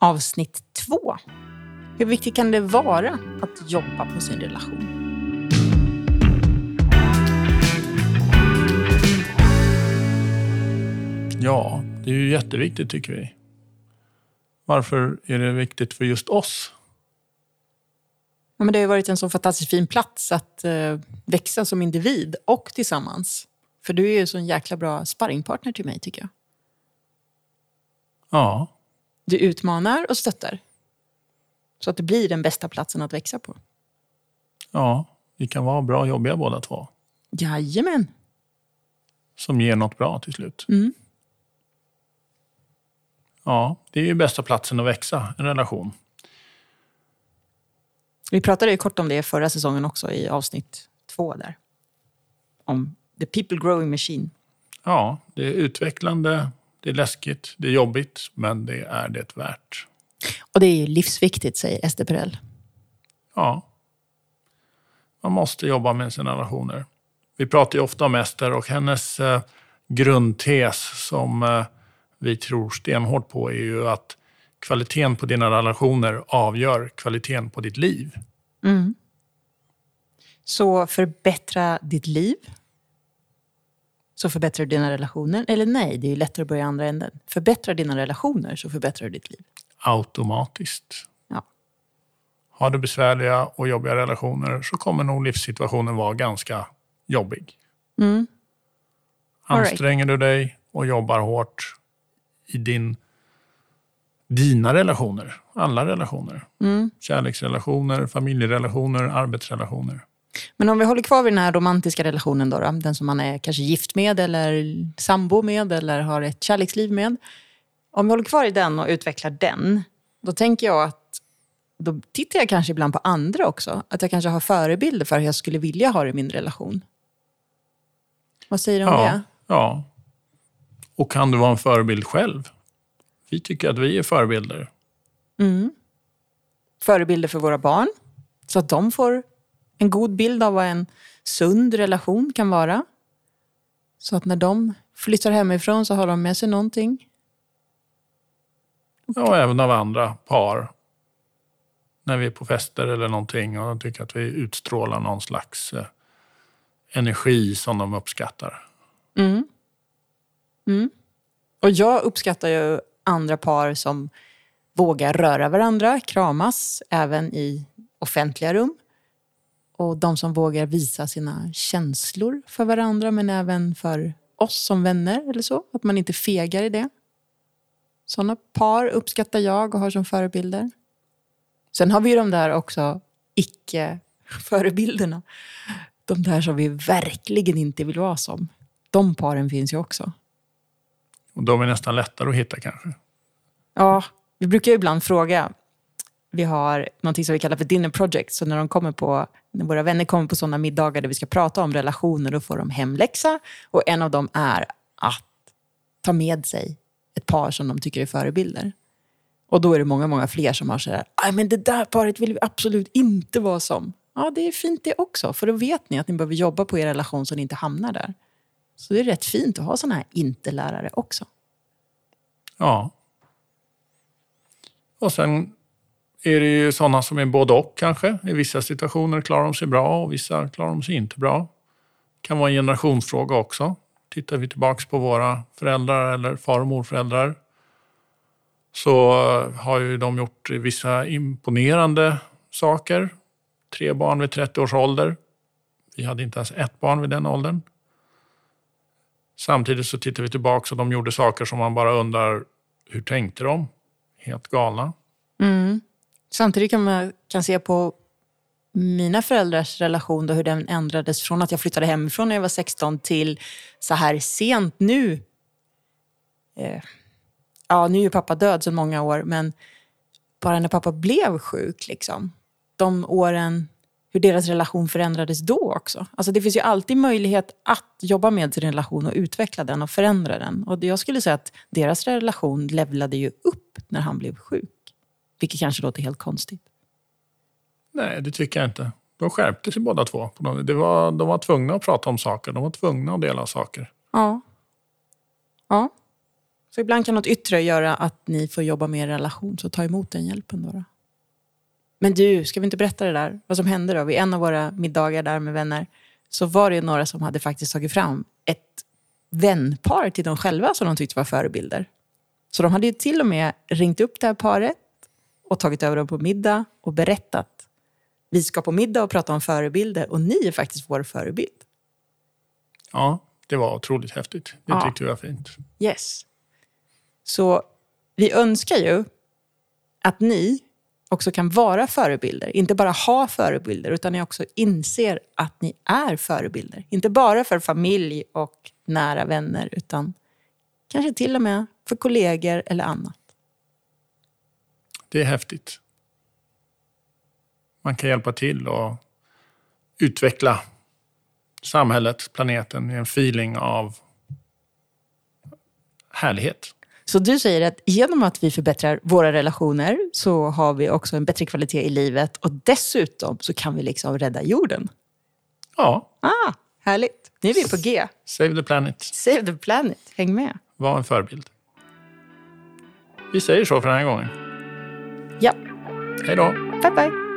avsnitt två. Hur viktigt kan det vara att jobba på sin relation? Ja, det är ju jätteviktigt tycker vi. Varför är det viktigt för just oss? Ja, men det har varit en så fantastiskt fin plats att eh, växa som individ och tillsammans. För du är ju så en jäkla bra sparringpartner till mig tycker jag. Ja, Du utmanar och stöttar. Så att det blir den bästa platsen att växa på. ja, vi kan vara bra jobbiga båda två. Jajamän. Som ger något bra till slut. Mm. Ja, det är ju bästa platsen att växa, en relation. Vi pratade ju kort om det förra säsongen också i avsnitt två där. Om the people growing machine. Ja, det är utvecklande, det är läskigt, det är jobbigt, men det är det värt. Och det är ju livsviktigt säger Ester Perell. Ja. Man måste jobba med sina relationer. Vi pratar ju ofta om Ester och hennes eh, grundtes som eh, vi tror stenhårt på är ju att kvaliteten på dina relationer avgör kvaliteten på ditt liv. Mm. Så förbättra ditt liv. Så förbättrar du dina relationer. Eller nej, det är ju lättare att börja i andra änden. Förbättra dina relationer så förbättrar du ditt liv. Automatiskt. Ja. Har du besvärliga och jobbiga relationer så kommer nog livssituationen vara ganska jobbig. Mm. All right. Anstränger du dig och jobbar hårt i din, dina relationer, alla relationer. Mm. Kärleksrelationer, familjerelationer, arbetsrelationer. Men om vi håller kvar vid den här romantiska relationen då, då, den som man är kanske gift med eller sambo med eller har ett kärleksliv med. Om vi håller kvar i den och utvecklar den, då tänker jag att då tittar jag kanske ibland på andra också. Att jag kanske har förebilder för hur jag skulle vilja ha det i min relation. Vad säger du om Ja, det? ja. Och kan du vara en förebild själv? Vi tycker att vi är förebilder. Mm. Förebilder för våra barn, så att de får en god bild av vad en sund relation kan vara. Så att när de flyttar hemifrån så har de med sig någonting. Och även av andra par. När vi är på fester eller någonting och de tycker att vi utstrålar någon slags eh, energi som de uppskattar. Mm. Mm. Och jag uppskattar ju andra par som vågar röra varandra, kramas, även i offentliga rum. Och de som vågar visa sina känslor för varandra, men även för oss som vänner eller så. Att man inte fegar i det. Sådana par uppskattar jag och har som förebilder. Sen har vi ju de där också icke-förebilderna. De där som vi verkligen inte vill vara som. De paren finns ju också. Och de är nästan lättare att hitta kanske. Ja, vi brukar ju ibland fråga. Vi har någonting som vi kallar för dinner project. Så när, de kommer på, när våra vänner kommer på sådana middagar där vi ska prata om relationer, då får de hemläxa. Och en av dem är att ta med sig ett par som de tycker är förebilder. Och då är det många, många fler som har sådär, "Aj, men det där paret vill vi absolut inte vara som. Ja, det är fint det också. För då vet ni att ni behöver jobba på er relation så ni inte hamnar där. Så det är rätt fint att ha sådana här inte-lärare också. Ja. Och sen är det ju sådana som är både och kanske. I vissa situationer klarar de sig bra och vissa klarar de sig inte bra. Det kan vara en generationsfråga också. Tittar vi tillbaks på våra föräldrar eller far och morföräldrar så eh, har ju de gjort vissa imponerande saker. Tre barn vid 30 års ålder. Vi hade inte ens ett barn vid den åldern. Samtidigt så tittar vi tillbaka och de gjorde saker som man bara undrar, hur tänkte de? Helt galna. Mm. Samtidigt kan man kan se på mina föräldrars relation då, hur den ändrades från att jag flyttade hemifrån när jag var 16 till så här sent nu. Eh, ja, nu är ju pappa död sedan många år, men bara när pappa blev sjuk, liksom, de åren, hur deras relation förändrades då också. Alltså det finns ju alltid möjlighet att jobba med sin relation och utveckla den och förändra den. Och jag skulle säga att deras relation levlade ju upp när han blev sjuk. Vilket kanske låter helt konstigt. Nej, det tycker jag inte. De skärpte sig båda två. Det var, de var tvungna att prata om saker. De var tvungna att dela saker. Ja. Ja. Så ibland kan något yttre göra att ni får jobba med er relation, så ta emot den hjälpen då. då. Men du, ska vi inte berätta det där? Vad som hände då? Vid en av våra middagar där med vänner så var det några som hade faktiskt tagit fram ett vänpar till dem själva som de tyckte var förebilder. Så de hade ju till och med ringt upp det här paret och tagit över dem på middag och berättat. Vi ska på middag och prata om förebilder och ni är faktiskt vår förebild. Ja, det var otroligt häftigt. Det Ja. tyckte vi var fint. Yes. Så vi önskar ju att ni också kan vara förebilder. Inte bara ha förebilder, utan ni också inser att ni är förebilder. Inte bara för familj och nära vänner, utan kanske till och med för kollegor eller annat. Det är häftigt. Man kan hjälpa till och utveckla samhället, planeten i en feeling av härlighet. Så du säger att genom att vi förbättrar våra relationer så har vi också en bättre kvalitet i livet och dessutom så kan vi liksom rädda jorden. Ja, Ah, härligt. Nu är vi på G. save the planet. Save the planet. Häng med. Var en förebild. Vi säger så för den här gången. Ja, Hej då! bye bye.